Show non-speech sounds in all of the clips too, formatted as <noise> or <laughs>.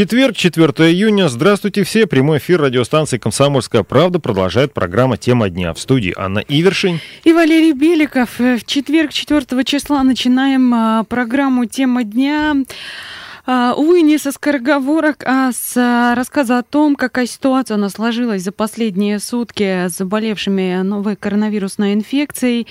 Четверг, 4 июня. Здравствуйте все. Прямой эфир радиостанции «Комсомольская правда» продолжает программа «Тема дня». В студии Анна Ивершин. И Валерий Беликов. В четверг, 4 числа начинаем а, программу «Тема дня». А, увы, не со скороговорок, а с а, рассказа о том, какая ситуация у нас сложилась за последние сутки с заболевшими новой коронавирусной инфекцией.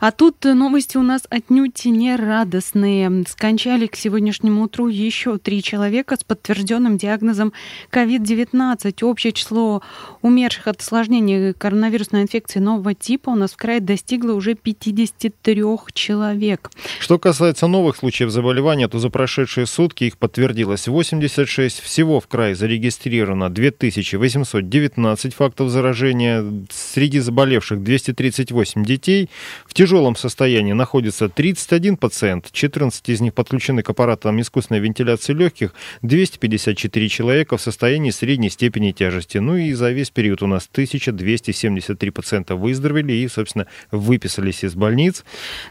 А тут новости у нас отнюдь не радостные. Скончали к сегодняшнему утру еще три человека с подтвержденным диагнозом COVID-19. Общее число умерших от осложнений коронавирусной инфекции нового типа у нас в крае достигло уже 53 человек. Что касается новых случаев заболевания, то за прошедшие сутки их подтвердилось 86. Всего в крае зарегистрировано 2819 фактов заражения. Среди заболевших 238 детей. В тяжелом состоянии находится 31 пациент. 14 из них подключены к аппаратам искусственной вентиляции легких. 254 человека в состоянии средней степени тяжести. Ну и за весь период у нас 1273 пациента выздоровели и, собственно, выписались из больниц.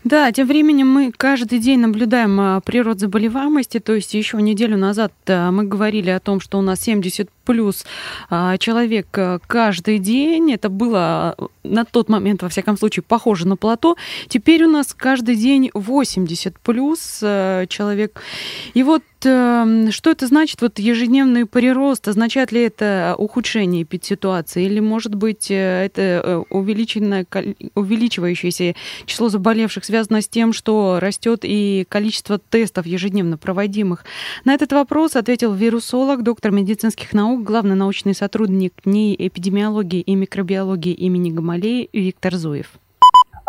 Да, тем временем мы каждый день наблюдаем а, прирост заболеваемости, то есть еще неделю назад а, мы говорили о том, что у нас 70 плюс а, человек каждый день. Это было на тот момент, во всяком случае, похоже на плато. Теперь у нас каждый день 80 плюс человек. И вот что это значит, вот ежедневный прирост, означает ли это ухудшение ситуации, или, может быть, э, это э, увеличенное, увеличивающееся число заболевших связано с тем, что растет и количество тестов ежедневно проводимых? На этот вопрос ответил вирусолог, доктор медицинских наук, главный научный сотрудник НИИ эпидемиологии и микробиологии имени Гамалеи Виктор Зуев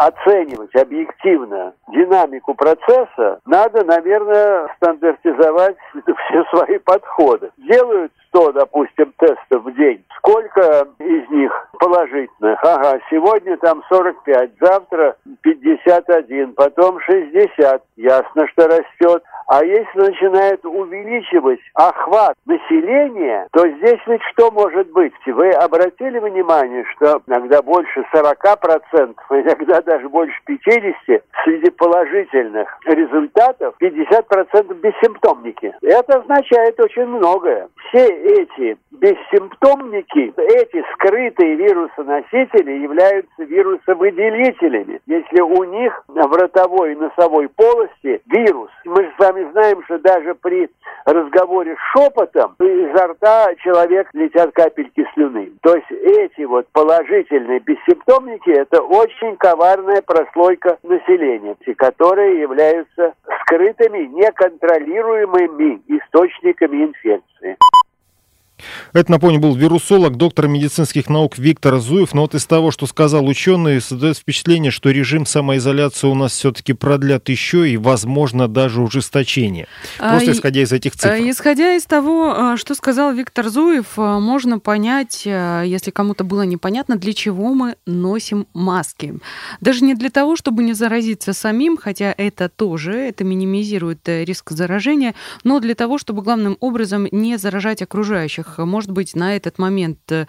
оценивать объективно динамику процесса, надо, наверное, стандартизовать <laughs> все свои подходы. Делают 100, допустим, тестов в день. Сколько из них положительных? Ага, сегодня там 45, завтра 51, потом 60. Ясно, что растет. А если начинает увеличивать охват населения, то здесь ведь что может быть? Вы обратили внимание, что иногда больше 40%, <laughs> иногда даже больше 50% среди положительных результатов 50% бессимптомники. Это означает очень многое. Все эти бессимптомники, эти скрытые вирусоносители являются вирусовыделителями. Если у них в ротовой и носовой полости вирус, мы же с вами знаем, что даже при разговоре шепотом изо рта человек летят капельки слюны. То есть эти вот положительные бессимптомники – это очень коварная прослойка населения, которые являются скрытыми, неконтролируемыми источниками инфекции. Это, напомню, был вирусолог, доктор медицинских наук Виктор Зуев. Но вот из того, что сказал ученый, создает впечатление, что режим самоизоляции у нас все-таки продлят еще и, возможно, даже ужесточение. Просто а, исходя из этих цифр. Исходя из того, а, что сказал Виктор Зуев, а, можно понять, а, если кому-то было непонятно, для чего мы носим маски. Даже не для того, чтобы не заразиться самим, хотя это тоже, это минимизирует э, риск заражения, но для того, чтобы главным образом не заражать окружающих может быть, на этот момент э,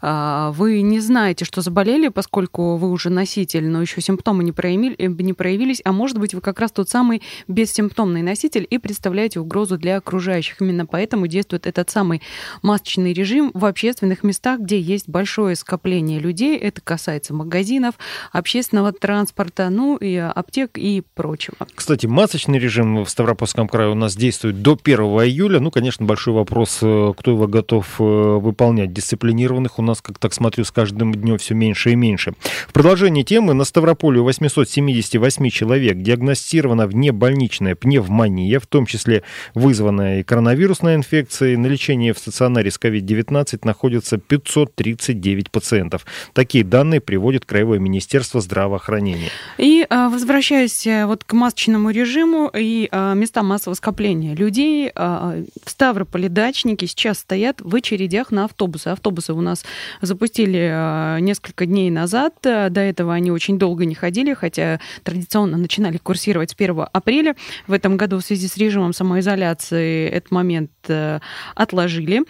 а, вы не знаете, что заболели, поскольку вы уже носитель, но еще симптомы не, проявили, э, не проявились, а может быть, вы как раз тот самый бессимптомный носитель и представляете угрозу для окружающих. Именно поэтому действует этот самый масочный режим в общественных местах, где есть большое скопление людей. Это касается магазинов, общественного транспорта, ну и аптек и прочего. Кстати, масочный режим в Ставропольском крае у нас действует до 1 июля. Ну, конечно, большой вопрос, э, кто его готов э, выполнять. Дисциплинированных у нас, как так смотрю, с каждым днем все меньше и меньше. В продолжении темы на Ставрополе у 878 человек диагностирована внебольничная пневмония, в том числе вызванная коронавирусной инфекцией. На лечении в стационаре с COVID-19 находится 539 пациентов. Такие данные приводит Краевое министерство здравоохранения. И а, возвращаясь э, вот к масочному режиму и местам массового скопления людей, в Ставрополе дачники сейчас стоят стоят в очередях на автобусы. Автобусы у нас запустили а, несколько дней назад. До этого они очень долго не ходили, хотя традиционно начинали курсировать с 1 апреля. В этом году в связи с режимом самоизоляции этот момент э, отложили.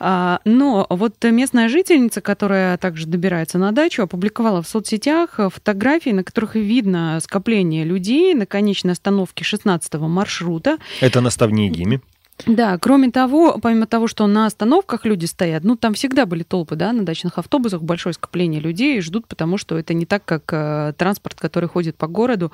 А, но вот местная жительница, которая также добирается на дачу, опубликовала в соцсетях фотографии, на которых видно скопление людей на конечной остановке 16 маршрута. Это на Ставне Гиме. Да, кроме того, помимо того, что на остановках люди стоят, ну, там всегда были толпы, да, на дачных автобусах, большое скопление людей ждут, потому что это не так, как э, транспорт, который ходит по городу.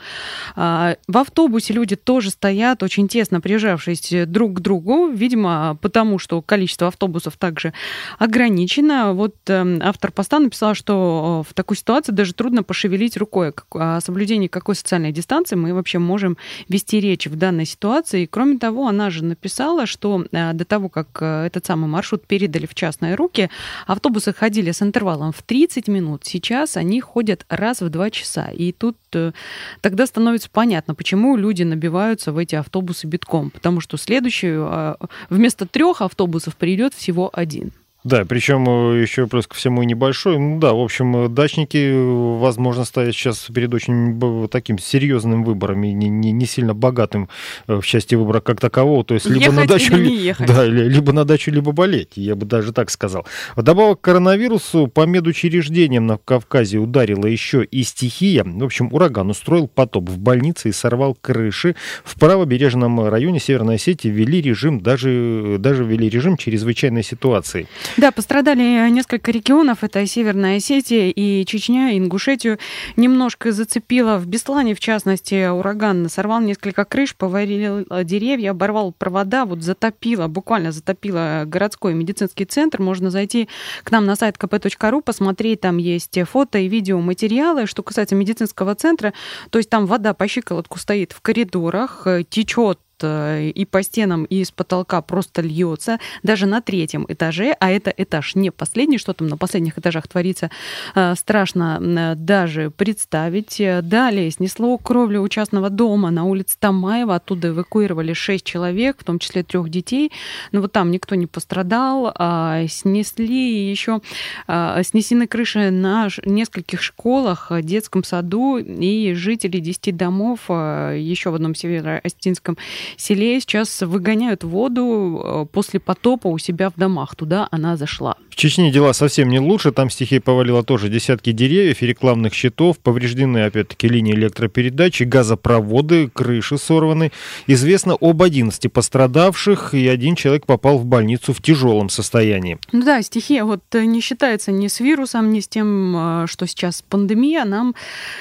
А, в автобусе люди тоже стоят, очень тесно прижавшись друг к другу, видимо, потому что количество автобусов также ограничено. Вот э, автор поста написал, что в такой ситуации даже трудно пошевелить рукой. О соблюдении какой социальной дистанции мы вообще можем вести речь в данной ситуации. И, кроме того, она же написала, сказала, что э, до того, как э, этот самый маршрут передали в частные руки, автобусы ходили с интервалом в 30 минут. Сейчас они ходят раз в 2 часа. И тут э, тогда становится понятно, почему люди набиваются в эти автобусы битком. Потому что следующую вместо трех автобусов придет всего один. Да, причем э, еще плюс ко всему небольшой. Ну да, в общем, э, дачники, э, возможно, стоят сейчас перед очень таким серьезным выбором и не, не, не сильно богатым в части выбора как такового. То есть либо ехать на дачу, или не ехать. Да, либо на дачу, либо болеть. Я бы даже так сказал. Вдобавок к коронавирусу по медучреждениям на Кавказе ударила еще и стихия. В общем, ураган устроил потоп в больнице и сорвал крыши. В правобережном районе Северной Осетии ввели режим, даже, даже ввели режим чрезвычайной ситуации. Да, пострадали несколько регионов. Это Северная Осетия и Чечня, Ингушетию. Немножко зацепило в Беслане, в частности, ураган сорвал несколько крыш, поварил деревья, оборвал провода, вот затопило, буквально затопило городской медицинский центр. Можно зайти к нам на сайт kp.ru, посмотреть, там есть фото и видеоматериалы. Что касается медицинского центра, то есть там вода по щиколотку стоит в коридорах, течет Э, и по стенам, и из потолка просто льется, даже на третьем этаже, а это этаж не последний, что там на последних этажах творится, э, страшно даже представить. Далее снесло кровлю у частного дома на улице Тамаева, оттуда эвакуировали шесть человек, в том числе трех детей, но вот там никто не пострадал, а снесли еще, а, снесены крыши на нескольких школах, детском саду, и жители 10 домов э, еще в одном северо-остинском селе сейчас выгоняют воду э, после потопа у себя в домах. Туда она зашла. В Чечне дела совсем не лучше. Там стихия повалила тоже десятки деревьев и рекламных щитов. Повреждены, опять-таки, линии электропередачи, газопроводы, крыши сорваны. Известно об 11 пострадавших, и один человек попал в больницу в тяжелом состоянии. Ну да, стихия вот э, не считается ни с вирусом, ни с тем, э, что сейчас пандемия. Нам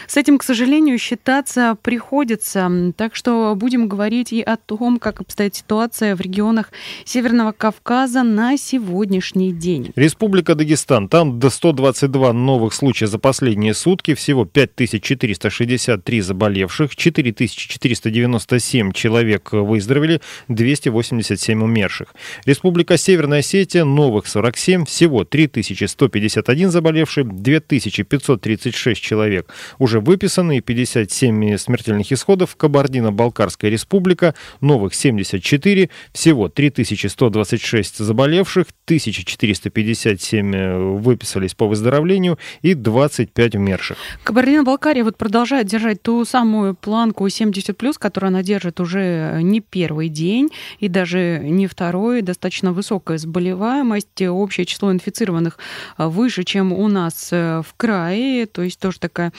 с этим, к сожалению, считаться приходится. Так что будем говорить и о том, как обстоит ситуация в регионах Северного Кавказа на сегодняшний день. Республика Дагестан. Там до 122 новых случая за последние сутки. Всего 5463 заболевших, 4497 человек выздоровели, 287 умерших. Республика Северная Осетия. Новых 47. Всего 3151 заболевший, 2536 человек уже выписаны и 57 смертельных исходов. Кабардино-Балкарская республика новых 74, всего 3126 заболевших, 1457 э, выписались по выздоровлению и 25 умерших. Кабардино-Балкария вот продолжает держать ту самую планку 70+, которую она держит уже не первый день и даже не второй. Достаточно высокая заболеваемость, общее число инфицированных э, выше, чем у нас э, в крае, то есть тоже такая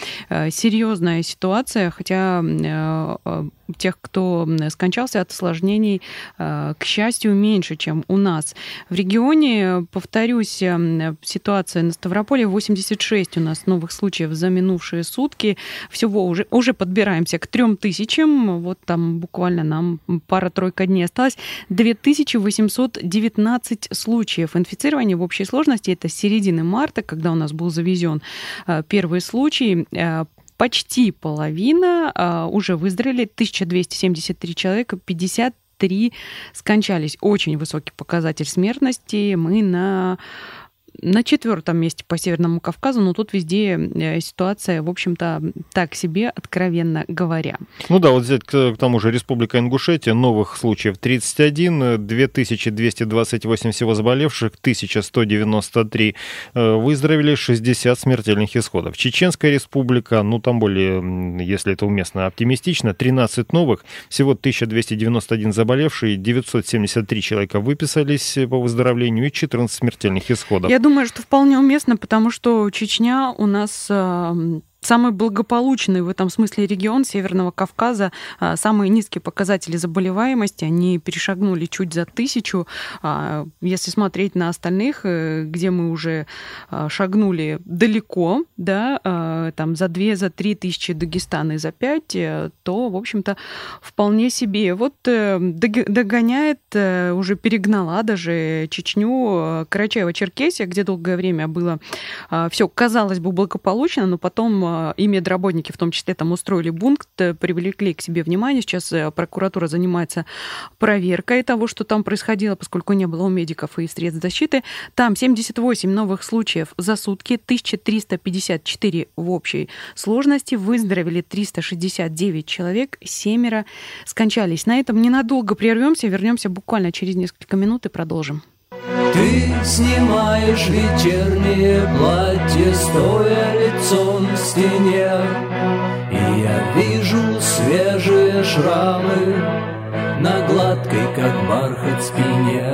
серьезная ситуация, хотя тех, кто скончался от осложнений, э, к счастью, меньше, чем у нас. В регионе, повторюсь, э, ситуация на Ставрополе 86 у нас новых случаев за минувшие сутки. Всего уже, уже подбираемся к трем тысячам. Вот там буквально нам пара-тройка дней осталось. 2819 случаев инфицирования в общей сложности. Это середины марта, когда у нас был завезен э, первый случай почти половина а, уже выздоровели, 1273 человека, 53 скончались. Очень высокий показатель смертности. Мы на на четвертом месте по Северному Кавказу, но тут везде э, ситуация, в общем-то, так себе, откровенно говоря. Ну да, вот взять к, к тому же Республика Ингушетия, новых случаев 31, 2228 всего заболевших, 1193 э, выздоровели, 60 смертельных исходов. Чеченская республика, ну там более, если это уместно, оптимистично, 13 новых, всего 1291 заболевший, 973 человека выписались по выздоровлению и 14 смертельных исходов. Я думаю, что вполне уместно, потому что Чечня у нас самый благополучный в этом смысле регион Северного Кавказа. А, самые низкие показатели заболеваемости, они перешагнули чуть за тысячу. А, если смотреть на остальных, э, где мы уже а, шагнули далеко, да, там за две, за три тысячи Дагестана и за пять, э, то, в общем-то, вполне себе. Вот э, догоняет, уже перегнала даже Чечню, Карачаево-Черкесия, где долгое время было все, казалось бы, благополучно, но потом и медработники в том числе там устроили бункт, э, привлекли к себе внимание. Сейчас э, прокуратура занимается проверкой того, что там происходило, поскольку не было у медиков и средств защиты. Там 78 новых случаев за сутки, 1354 в общей сложности. Выздоровели 369 человек, семеро скончались. На этом ненадолго прервемся, вернемся буквально через несколько минут и продолжим. Ты снимаешь вечернее платье, стоя лицом в стене, И я вижу свежие шрамы на гладкой, как бархат, спине.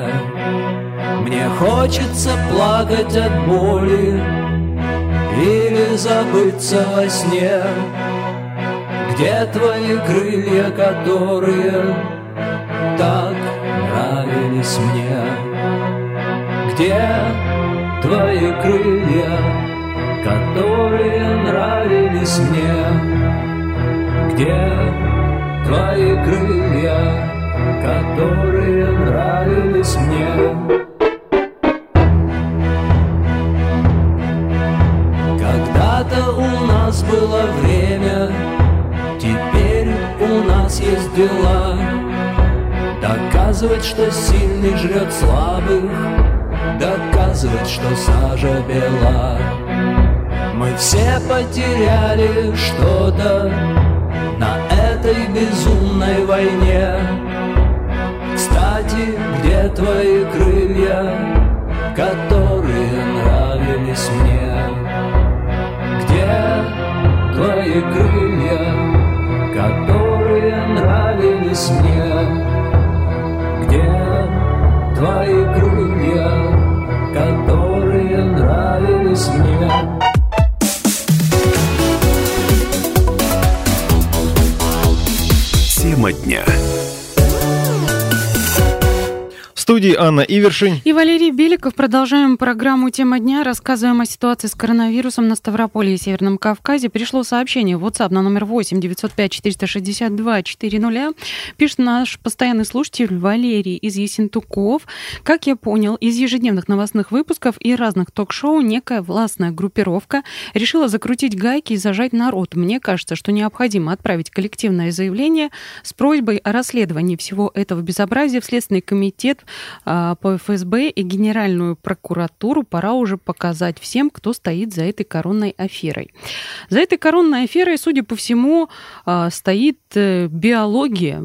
Мне хочется плакать от боли или забыться во сне, Где твои крылья, которые так нравились мне? Где твои крылья, которые нравились мне? Где твои крылья, которые нравились мне? Когда-то у нас было время, теперь у нас есть дела. Доказывать, что сильный жрет слабых доказывать, что сажа бела. Мы все потеряли что-то на этой безумной войне. Кстати, где твои крылья, которые нравились мне? Где твои крылья, которые нравились мне? Где твои крылья? Тема дня студии Анна Ивершин и Валерий Беликов. Продолжаем программу «Тема дня». Рассказываем о ситуации с коронавирусом на Ставрополе и Северном Кавказе. Пришло сообщение в WhatsApp на номер 8 905 462 400. Пишет наш постоянный слушатель Валерий из Есентуков. Как я понял, из ежедневных новостных выпусков и разных ток-шоу некая властная группировка решила закрутить гайки и зажать народ. Мне кажется, что необходимо отправить коллективное заявление с просьбой о расследовании всего этого безобразия в Следственный комитет по ФСБ и Генеральную прокуратуру пора уже показать всем, кто стоит за этой коронной аферой. За этой коронной аферой, судя по всему, а, стоит э, биология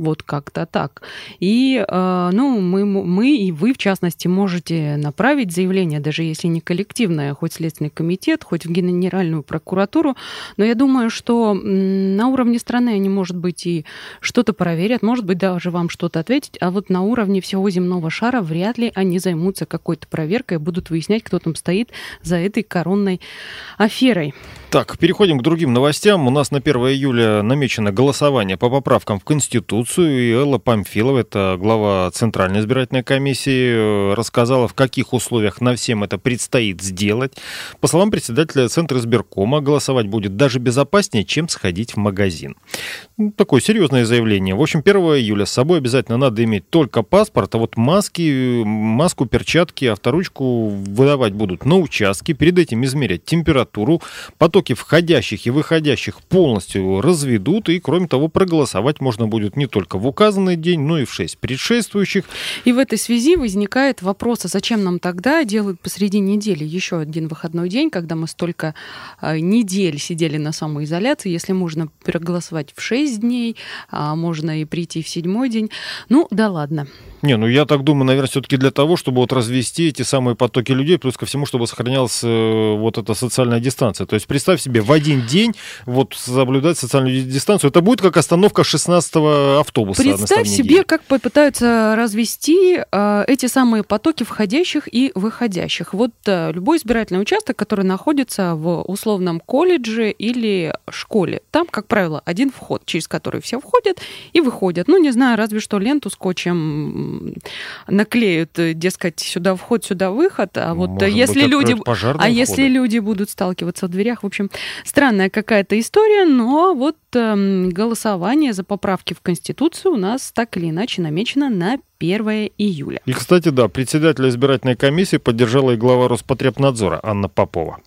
вот как-то так. И, э, ну, мы, мы и вы, в частности, можете направить заявление, даже если не коллективное, хоть Следственный комитет, хоть в Генеральную прокуратуру. Но я думаю, что на уровне страны они, может быть, и что-то проверят, может быть, даже вам что-то ответить, а вот на уровне всего земного шара вряд ли они займутся какой-то проверкой будут выяснять, кто там стоит за этой коронной аферой. Так, переходим к другим новостям. У нас на 1 июля намечено голосование по поправкам в Конституцию. И Элла Памфилова, это глава Центральной избирательной комиссии, рассказала, в каких условиях на всем это предстоит сделать. По словам председателя Центра избиркома, голосовать будет даже безопаснее, чем сходить в магазин. Ну, такое серьезное заявление. В общем, 1 июля с собой обязательно надо иметь только паспорт, а вот маски, маску, перчатки, авторучку выдавать будут на участке. Перед этим измерять температуру, потом потоки входящих и выходящих полностью разведут, и, кроме того, проголосовать можно будет не только в указанный день, но и в шесть предшествующих. И в этой связи возникает вопрос, а зачем нам тогда делают посреди недели еще один выходной день, когда мы столько э, недель сидели на самоизоляции, если можно проголосовать в шесть дней, а можно и прийти в седьмой день. Ну, да ладно. Не, ну я так думаю, наверное, все-таки для того, чтобы вот развести эти самые потоки людей, плюс ко всему, чтобы сохранялась э, вот эта социальная дистанция. То есть представь себе, в один день вот соблюдать социальную дистанцию, это будет как остановка 16-го автобуса. Представь себе, как попытаются развести э, эти самые потоки входящих и выходящих. Вот э, любой избирательный участок, который находится в условном колледже или школе, там, как правило, один вход, через который все входят и выходят. Ну, не знаю, разве что ленту скотчем наклеют, э, дескать, сюда вход, сюда выход, а вот Может если быть, люди, а входы. если люди будут сталкиваться в дверях, в общем, странная какая-то история, но вот эм, голосование за поправки в Конституцию у нас так или иначе намечено на 1 июля. И, кстати, да, председателя избирательной комиссии поддержала и глава Роспотребнадзора Анна Попова.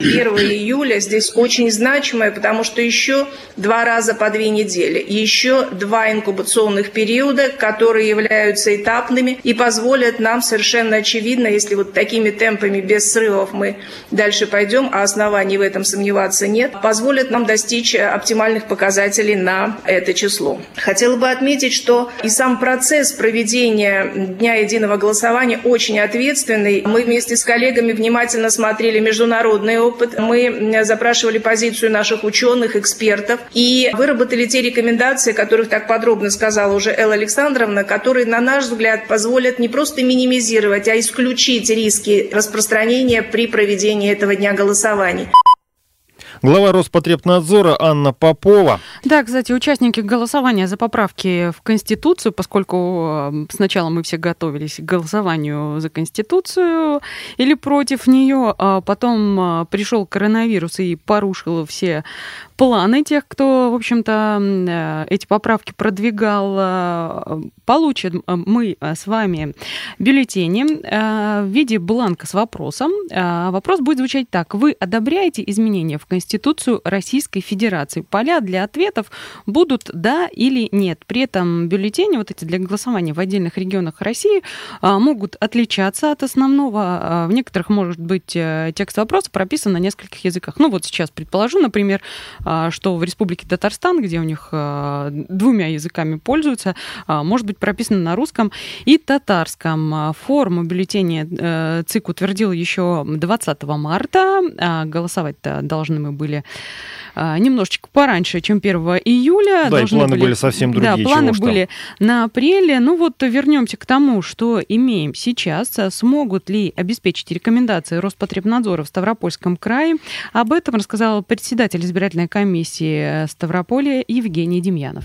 1 июля здесь очень значимое, потому что еще два раза по две недели, еще два инкубационных периода, которые являются этапными и позволят нам совершенно очевидно, если вот такими темпами без срывов мы дальше пойдем, а оснований в этом сомневаться нет, позволят нам достичь оптимальных показателей на это число. Хотела бы отметить, что и сам процесс проведения Дня единого голосования очень ответственный. Мы вместе с коллегами внимательно смотрели международные опыт. Мы запрашивали позицию наших ученых, экспертов и выработали те рекомендации, о которых так подробно сказала уже Элла Александровна, которые, на наш взгляд, позволят не просто минимизировать, а исключить риски распространения при проведении этого дня голосований. Глава Роспотребнадзора Анна Попова. Да, кстати, участники голосования за поправки в Конституцию, поскольку э, сначала мы все готовились к голосованию за Конституцию или против нее, а потом э, пришел коронавирус и порушил все планы тех, кто, в общем-то, э, эти поправки продвигал, получат мы с вами бюллетени в виде бланка с вопросом. Вопрос будет звучать так. Вы одобряете изменения в Конституцию Российской Федерации? Поля для ответов будут да или нет. При этом бюллетени, вот эти для голосования в отдельных регионах России, могут отличаться от основного. В некоторых, может быть, э, текст вопроса прописан на нескольких языках. Ну вот сейчас предположу, например, что в Республике Татарстан, где у них двумя языками пользуются, может быть прописано на русском и татарском. Форму бюллетеня э, ЦИК утвердил еще 20 марта. А голосовать-то должны мы были немножечко пораньше, чем 1 июля. Да, и планы были, были совсем другие. Да, планы были на апреле. Ну вот вернемся к тому, что имеем сейчас. Смогут ли обеспечить рекомендации Роспотребнадзора в Ставропольском крае? Об этом рассказал председатель избирательной комиссии Ставрополя Евгений Демьянов.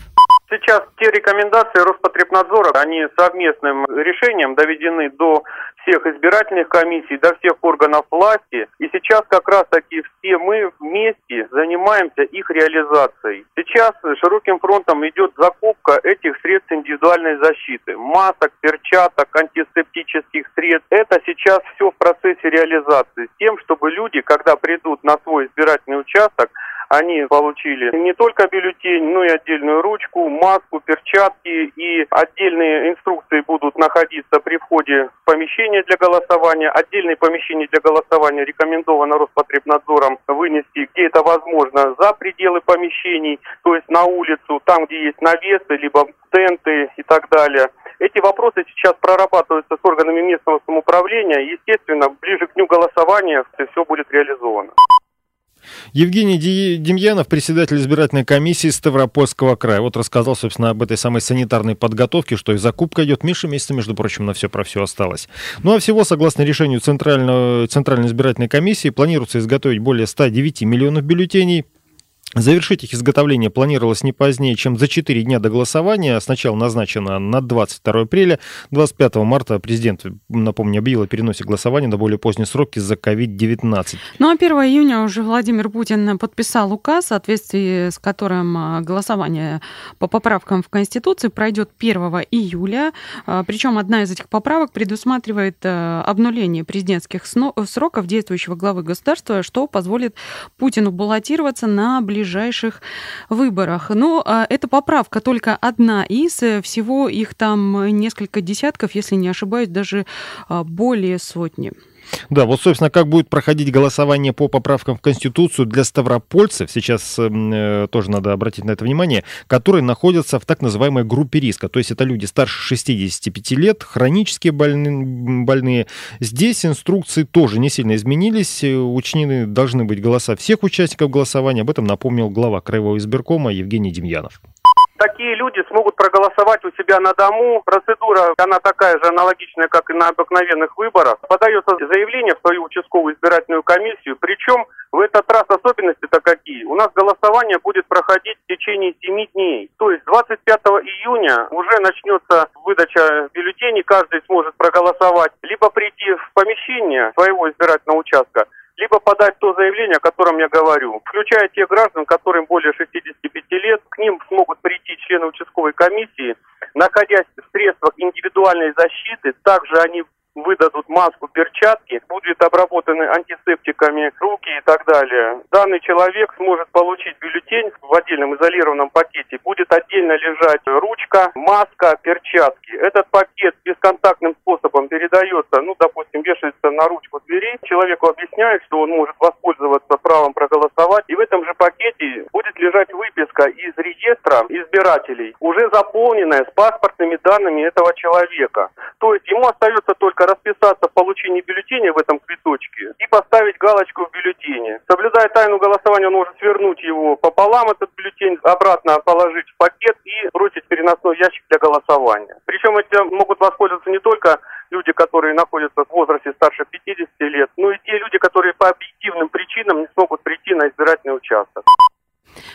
Сейчас те рекомендации Роспотребнадзора, они совместным решением доведены до всех избирательных комиссий, до всех органов власти. И сейчас как раз таки все мы вместе занимаемся их реализацией. Сейчас широким фронтом идет закупка этих средств индивидуальной защиты. Масок, перчаток, антисептических средств. Это сейчас все в процессе реализации. С тем, чтобы люди, когда придут на свой избирательный участок, они получили не только бюллетень, но и отдельную ручку, маску, перчатки и отдельные инструкции будут находиться при входе в помещение для голосования. Отдельные помещения для голосования рекомендовано Роспотребнадзором вынести, где это возможно, за пределы помещений, то есть на улицу, там, где есть навесы, либо тенты и так далее. Эти вопросы сейчас прорабатываются с органами местного самоуправления. Естественно, ближе к дню голосования все будет реализовано. Евгений Демьянов, председатель избирательной комиссии Ставропольского края. Вот рассказал, собственно, об этой самой санитарной подготовке, что и закупка идет. Меньше месяца, между прочим, на все про все осталось. Ну а всего, согласно решению Центральной избирательной комиссии, планируется изготовить более 109 миллионов бюллетеней. Завершить их изготовление планировалось не позднее, чем за 4 дня до голосования. Сначала назначено на 22 апреля. 25 марта президент, напомню, объявил о переносе голосования на более поздний срок из-за COVID-19. Ну а 1 июня уже Владимир Путин подписал указ, в соответствии с которым а, голосование по поправкам в Конституции пройдет 1 июля. А, Причем одна из этих поправок предусматривает а, обнуление президентских сроков действующего главы государства, что позволит Путину баллотироваться на ближайшие ближайших выборах. Но а, эта поправка только одна из, э, всего их там несколько десятков, если не ошибаюсь, даже а, более сотни. Да, вот, собственно, как будет проходить голосование по поправкам в Конституцию для ставропольцев, сейчас э, тоже надо обратить на это внимание, которые находятся в так называемой группе риска. То есть это люди старше 65 лет, хронически больны, больные. Здесь инструкции тоже не сильно изменились. Учтены должны быть голоса всех участников голосования. Об этом напомнил глава Краевого избиркома Евгений Демьянов такие люди смогут проголосовать у себя на дому. Процедура, она такая же аналогичная, как и на обыкновенных выборах. Подается заявление в свою участковую избирательную комиссию, причем в этот раз особенности-то какие? У нас голосование будет проходить в течение 7 дней. То есть 25 июня уже начнется выдача бюллетеней, каждый сможет проголосовать, либо прийти в помещение своего избирательного участка, либо подать то заявление, о котором я говорю, включая тех граждан, которым более 65 лет, к ним смогут прийти члены участковой комиссии, находясь в средствах индивидуальной защиты, также они выдадут маску, перчатки, будут обработаны антисептиками руки и так далее. Данный человек сможет получить бюллетень в отдельном изолированном пакете. Будет отдельно лежать ручка, маска, перчатки. Этот пакет бесконтактным способом передается, ну, допустим, вешается на ручку двери. Человеку объясняют, что он может воспользоваться правом проголосовать. И в этом же пакете будет лежать выписка из реестра избирателей, уже заполненная с паспортными данными этого человека. То есть ему остается только расписаться в получении бюллетеня в этом цветочке и поставить галочку в бюллетене. Соблюдая тайну голосования, он может свернуть его пополам, этот бюллетень, обратно положить в пакет и бросить переносной ящик для голосования. Причем этим могут воспользоваться не только люди, которые находятся в возрасте старше 50 лет, но и те люди, которые по объективным причинам не смогут прийти на избирательный участок.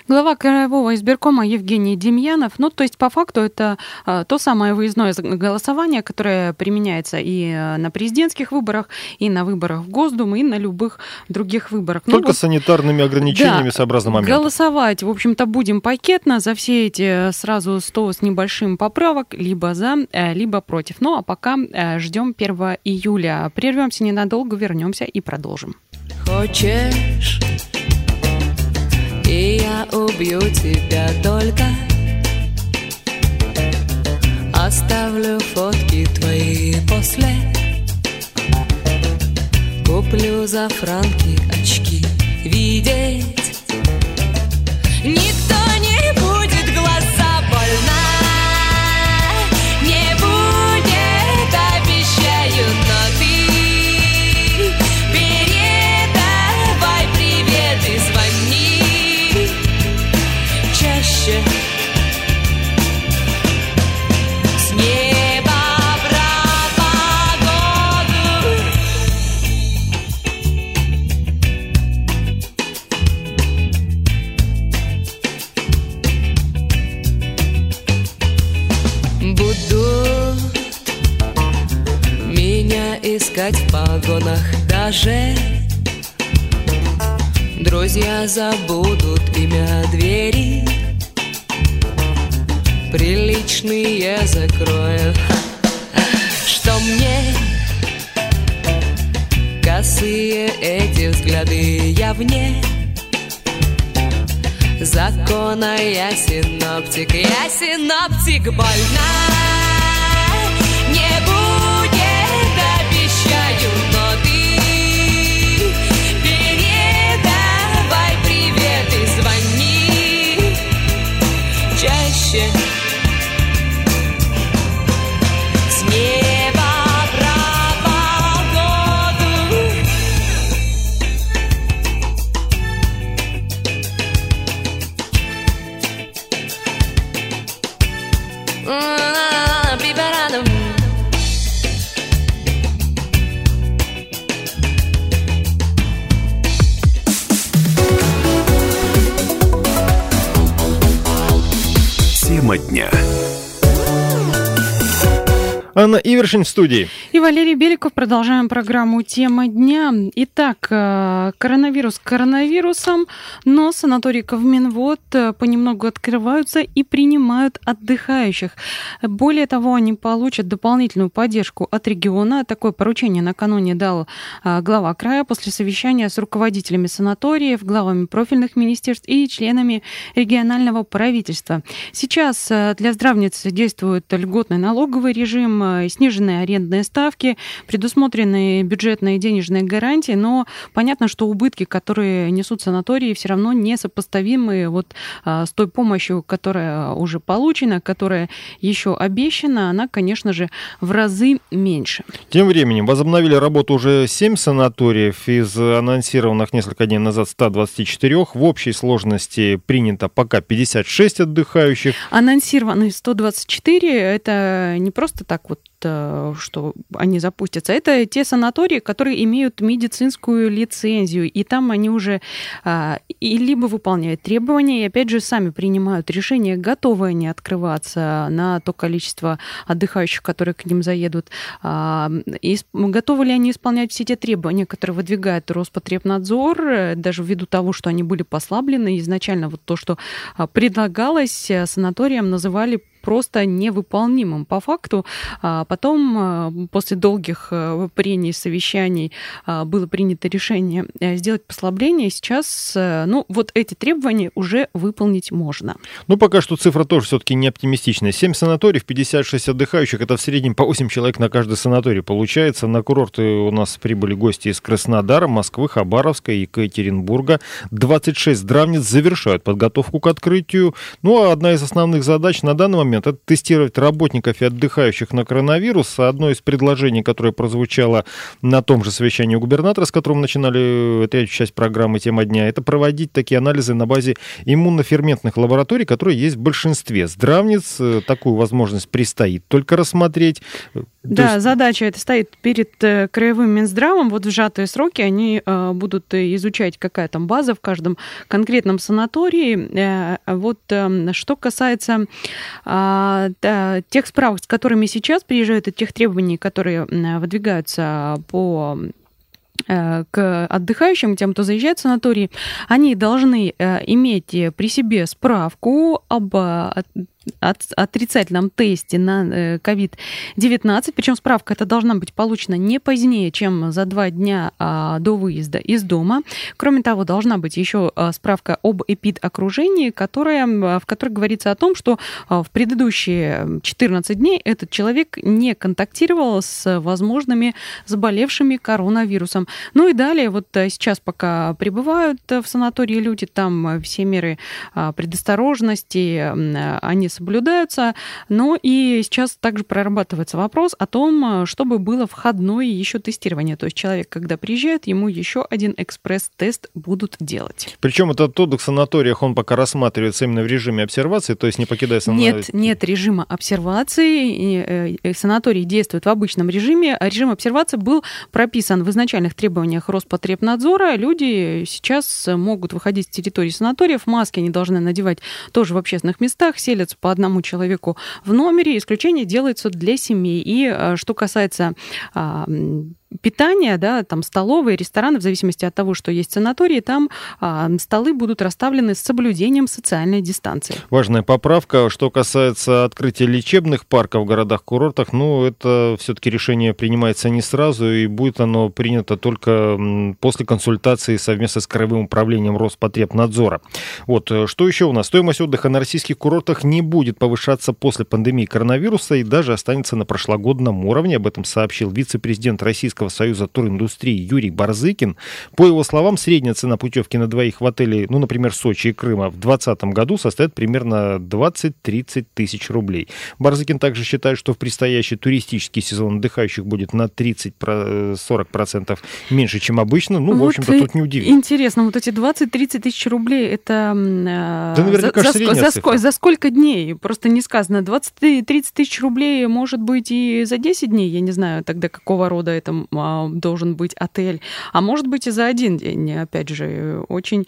Глава Краевого избиркома Евгений Демьянов. Ну, то есть, по факту, это а, то самое выездное голосование, которое применяется и а, на президентских выборах, и на выборах в Госдуму, и на любых других выборах. Ну, Только ну, вот, санитарными ограничениями да, сообразно моменту. Голосовать, в общем-то, будем пакетно за все эти сразу 100 с небольшим поправок, либо за, э, либо против. Ну, а пока э, ждем 1 июля. Прервемся ненадолго, вернемся и продолжим. Хочешь и я убью тебя только. Оставлю фотки твои после. Куплю за франки очки Видеть Ивершин в студии. И Валерий Беликов. Продолжаем программу «Тема дня». Итак, э, коронавирус коронавирусом, но санатории Ковминвод э, понемногу открываются и принимают отдыхающих. Более того, они получат дополнительную поддержку от региона. Такое поручение накануне дал э, глава края после совещания с руководителями санаториев, главами профильных министерств и членами регионального правительства. Сейчас для здравниц действует льготный налоговый режим, э, сниженные арендные ставки, предусмотрены бюджетные денежные гарантии, но понятно, что убытки, которые несут санатории, все равно несопоставимы вот а, с той помощью, которая уже получена, которая еще обещана, она, конечно же, в разы меньше. Тем временем возобновили работу уже 7 санаториев из анонсированных несколько дней назад 124. В общей сложности принято пока 56 отдыхающих. Анонсированы 124, это не просто так вот что они запустятся. Это те санатории, которые имеют медицинскую лицензию, и там они уже а, и либо выполняют требования, и опять же сами принимают решение, готовы они открываться на то количество отдыхающих, которые к ним заедут, а, и готовы ли они исполнять все те требования, которые выдвигает Роспотребнадзор, даже ввиду того, что они были послаблены изначально, вот то, что а, предлагалось санаториям, называли просто невыполнимым по факту. А потом, а, после долгих а, прений, совещаний, было принято решение э, сделать послабление. Сейчас, э, ну, вот эти требования уже выполнить можно. Ну, пока что цифра тоже все-таки не оптимистичная. 7 санаториев, 56 отдыхающих. Это в среднем по 8 человек на каждый санаторий получается. На курорты у нас прибыли гости из Краснодара, Москвы, Хабаровска, Екатеринбурга. 26 здравниц завершают подготовку к открытию. Ну, а одна из основных задач на данный момент момент. Это тестировать работников и отдыхающих на коронавирус. Одно из предложений, которое прозвучало на том же совещании у губернатора, с которым начинали третью часть программы «Тема дня», это проводить такие анализы на базе иммуноферментных лабораторий, которые есть в большинстве. Здравниц э, такую возможность предстоит только рассмотреть. Да, есть... задача это стоит перед э, краевым Минздравом. Вот в сжатые сроки они э, будут изучать, какая там база в каждом конкретном санатории. Э, вот эм, что касается а, тех справок, с которыми сейчас приезжают, и тех требований, которые выдвигаются по к отдыхающим, тем, кто заезжает в санаторий, они должны иметь при себе справку об отрицательном тесте на COVID-19, э, причем справка эта должна быть получена не позднее, чем за два дня а, до выезда из дома. Кроме того, должна быть еще а, справка об эпид-окружении, которая, в которой говорится о том, что а, в предыдущие 14 дней этот человек не контактировал с возможными заболевшими коронавирусом. Ну и далее, вот сейчас пока прибывают в санатории люди, там все меры предосторожности, они соблюдаются. Но и сейчас также прорабатывается вопрос о том, чтобы было входное еще тестирование. То есть человек, когда приезжает, ему еще один экспресс-тест будут делать. Причем этот отдых в санаториях, он пока рассматривается именно в режиме обсервации, то есть не покидая санаторий? Нет, нет режима обсервации. Э, санаторий действует в обычном режиме. Режим обсервации был прописан в изначальных требованиях Роспотребнадзора. Люди сейчас могут выходить с территории санаториев. Маски они должны надевать тоже в общественных местах, селятся по одному человеку в номере. Исключение делается для семей. И э, что касается а, питания, да, там столовые, рестораны, в зависимости от того, что есть санатории, там а, столы будут расставлены с соблюдением социальной дистанции. Важная поправка. Что касается открытия лечебных парков в городах-курортах, ну, это все-таки решение принимается не сразу, и будет оно принято только после консультации совместно с Краевым управлением Роспотребнадзора. Вот, э, что еще у нас? Стоимость отдыха на российских курортах не будет повышаться после пандемии коронавируса и даже останется на прошлогодном уровне. Об этом сообщил вице-президент Российского Российского союза туриндустрии Юрий Барзыкин. По его словам, средняя цена путевки на двоих в отеле, ну, например, Сочи и Крыма в 2020 году составит примерно 20-30 тысяч рублей. Барзыкин также считает, что в предстоящий туристический сезон отдыхающих будет на 30-40% меньше, чем обычно. Ну, вот в общем-то, тут не удивительно. Интересно, вот эти 20-30 тысяч рублей, это да, наверняка за, за, за, сколько, за сколько дней? Просто не сказано. 20-30 тысяч рублей может быть и за 10 дней, я не знаю тогда, какого рода это должен быть отель, а может быть и за один день. Опять же, очень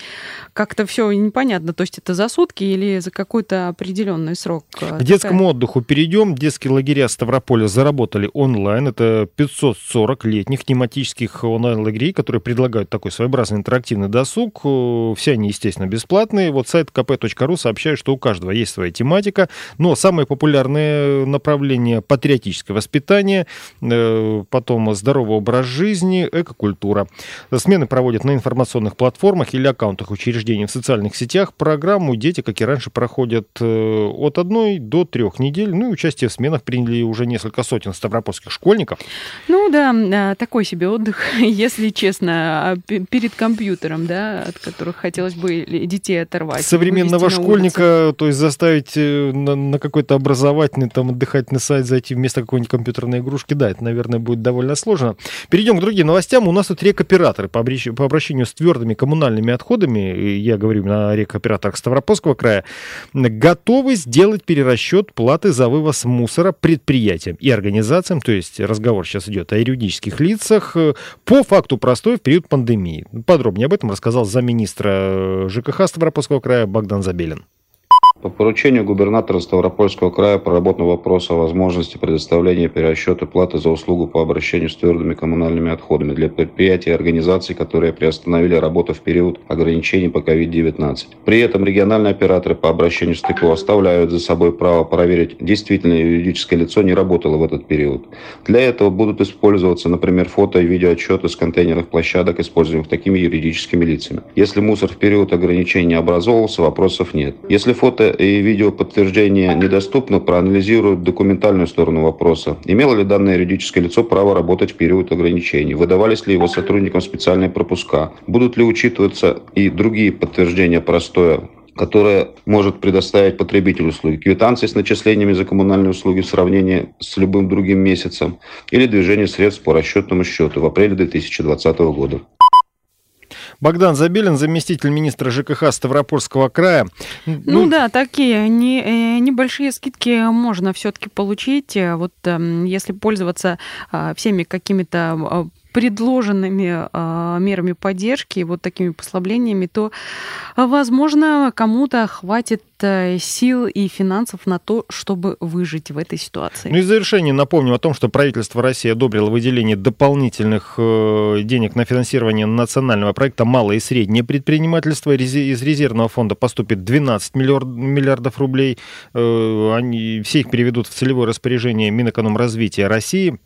как-то все непонятно. То есть это за сутки или за какой-то определенный срок? К детскому отдыху перейдем. Детские лагеря Ставрополя заработали онлайн. Это 540 летних тематических онлайн-лагерей, которые предлагают такой своеобразный интерактивный досуг. Все они, естественно, бесплатные. Вот сайт kp.ru сообщает, что у каждого есть своя тематика. Но самое популярное направление патриотическое воспитание, э, потом здоровое здоровый образ жизни, экокультура. Смены проводят на информационных платформах или аккаунтах учреждений в социальных сетях. Программу дети, как и раньше, проходят э, от одной до трех недель. Ну и участие в сменах приняли уже несколько сотен ставропольских школьников. Ну да, а, такой себе отдых, <laughs> если честно, а, перед компьютером, да, от которых хотелось бы детей оторвать. Современного на школьника, то есть заставить э, на, на какой-то образовательный, там, отдыхательный сайт зайти вместо какой-нибудь компьютерной игрушки, да, это, наверное, будет довольно сложно. Перейдем к другим новостям. У нас тут рекоператоры по, по обращению с твердыми коммунальными отходами, я говорю на рекоператорах Ставропольского края, готовы сделать перерасчет платы за вывоз мусора предприятиям и организациям, то есть разговор сейчас идет о юридических лицах, э, по факту простой в период пандемии. Подробнее об этом рассказал замминистра э, ЖКХ Ставропольского края Богдан Забелин. По поручению губернатора Ставропольского края проработан вопрос о возможности предоставления перерасчета платы за услугу по обращению с твердыми коммунальными отходами для предприятий и организаций, которые приостановили работу в период ограничений по COVID-19. При этом региональные операторы по обращению с ТКО оставляют за собой право проверить, действительно юридическое лицо не работало в этот период. Для этого будут использоваться, например, фото и видеоотчеты с контейнерных площадок, используемых такими юридическими лицами. Если мусор в период ограничений не образовывался, вопросов нет. Если фото и видео подтверждения недоступно, проанализируют документальную сторону вопроса. Имело ли данное юридическое лицо право работать в период ограничений? Выдавались ли его сотрудникам специальные пропуска? Будут ли учитываться и другие подтверждения простоя которое может предоставить потребителю услуги. Квитанции с начислениями за коммунальные услуги в сравнении с любым другим месяцем или движение средств по расчетному счету в апреле 2020 года. Богдан Забелин, заместитель министра ЖКХ Ставропольского края. Ну, да, такие не, э, небольшие скидки можно все-таки получить. Э, Вот эм, если пользоваться а, всеми какими-то а, предложенными а, мерами поддержки, вот такими послаблениями, то, а, возможно, кому-то хватит э, сил и финансов на то, чтобы выжить в этой ситуации. Ну и в завершение напомним о том, что правительство России одобрило выделение дополнительных э, денег на финансирование национального проекта «Малое и среднее предпринимательство». Из резервного фонда поступит 12 миллиард- миллиардов рублей. Э, Они, все их переведут в целевое распоряжение Минэкономразвития России.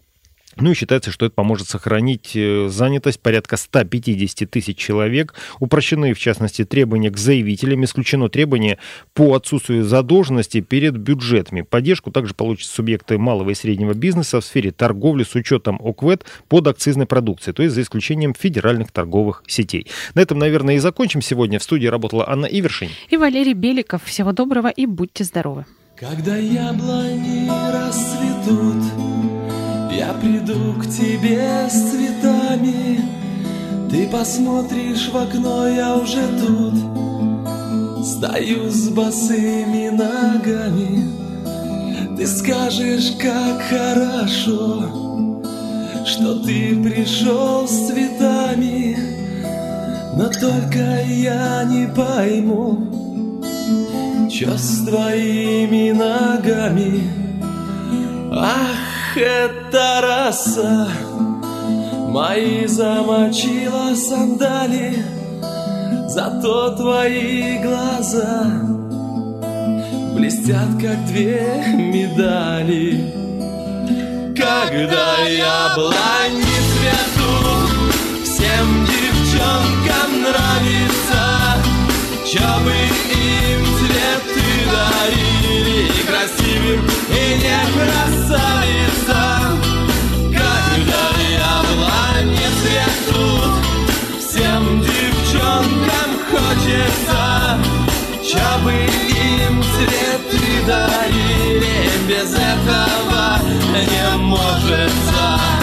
Ну и считается, что это поможет сохранить э, занятость порядка 150 тысяч человек. Упрощены, в частности, требования к заявителям. Исключено требование по отсутствию задолженности перед бюджетами. Поддержку также получат субъекты малого и среднего бизнеса в сфере торговли с учетом ОКВЭД под акцизной продукцией, то есть за исключением федеральных торговых сетей. На этом, наверное, и закончим сегодня. В студии работала Анна Ивершин. И Валерий Беликов. Всего доброго и будьте здоровы. Когда яблони расцветут, я приду к тебе с цветами. Ты посмотришь в окно, я уже тут. Стою с босыми ногами. Ты скажешь, как хорошо, что ты пришел с цветами. Но только я не пойму, Чё с твоими ногами? Ах, это роса Мои замочила сандали Зато твои глаза Блестят, как две медали. Когда яблони цветут Всем девчонкам нравится Чё бы им цветы дарили Чё бы им цветы дарили Без этого не может Когда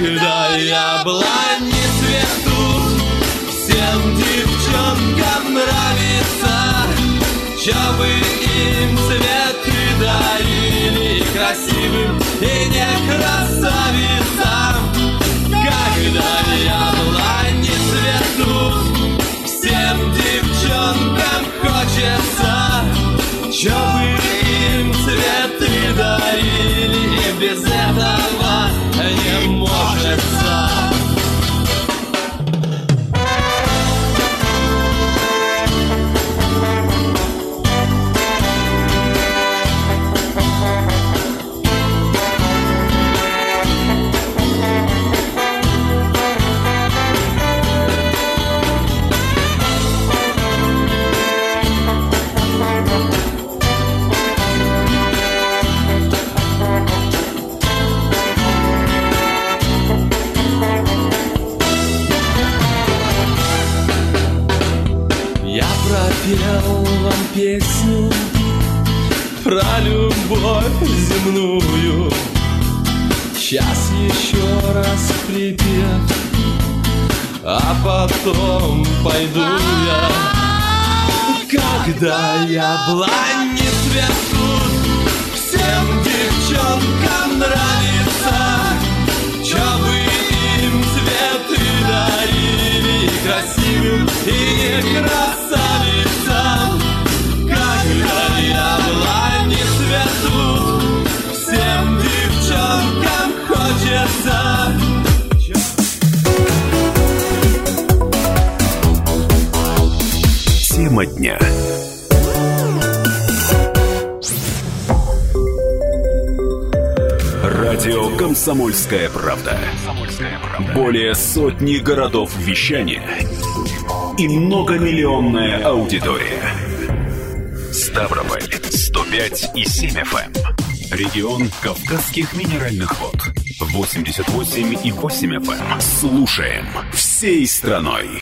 Когда я была не цвету Всем девчонкам нравится вы им цветы дарили Красивым и не красавицам. Когда я была не цвету Всем девчонкам хочется Че про любовь земную. Сейчас еще раз припев, а потом пойду я. Когда я была не цвету, всем девчонкам нравится. Че вы им цветы дарили красивым и не хочется. Тема дня. Радио «Комсомольская правда». Более сотни городов вещания и многомиллионная аудитория. Ставрополь 105 и 7 FM. Регион Кавказских минеральных вод 88 и 8 FM. Слушаем всей страной.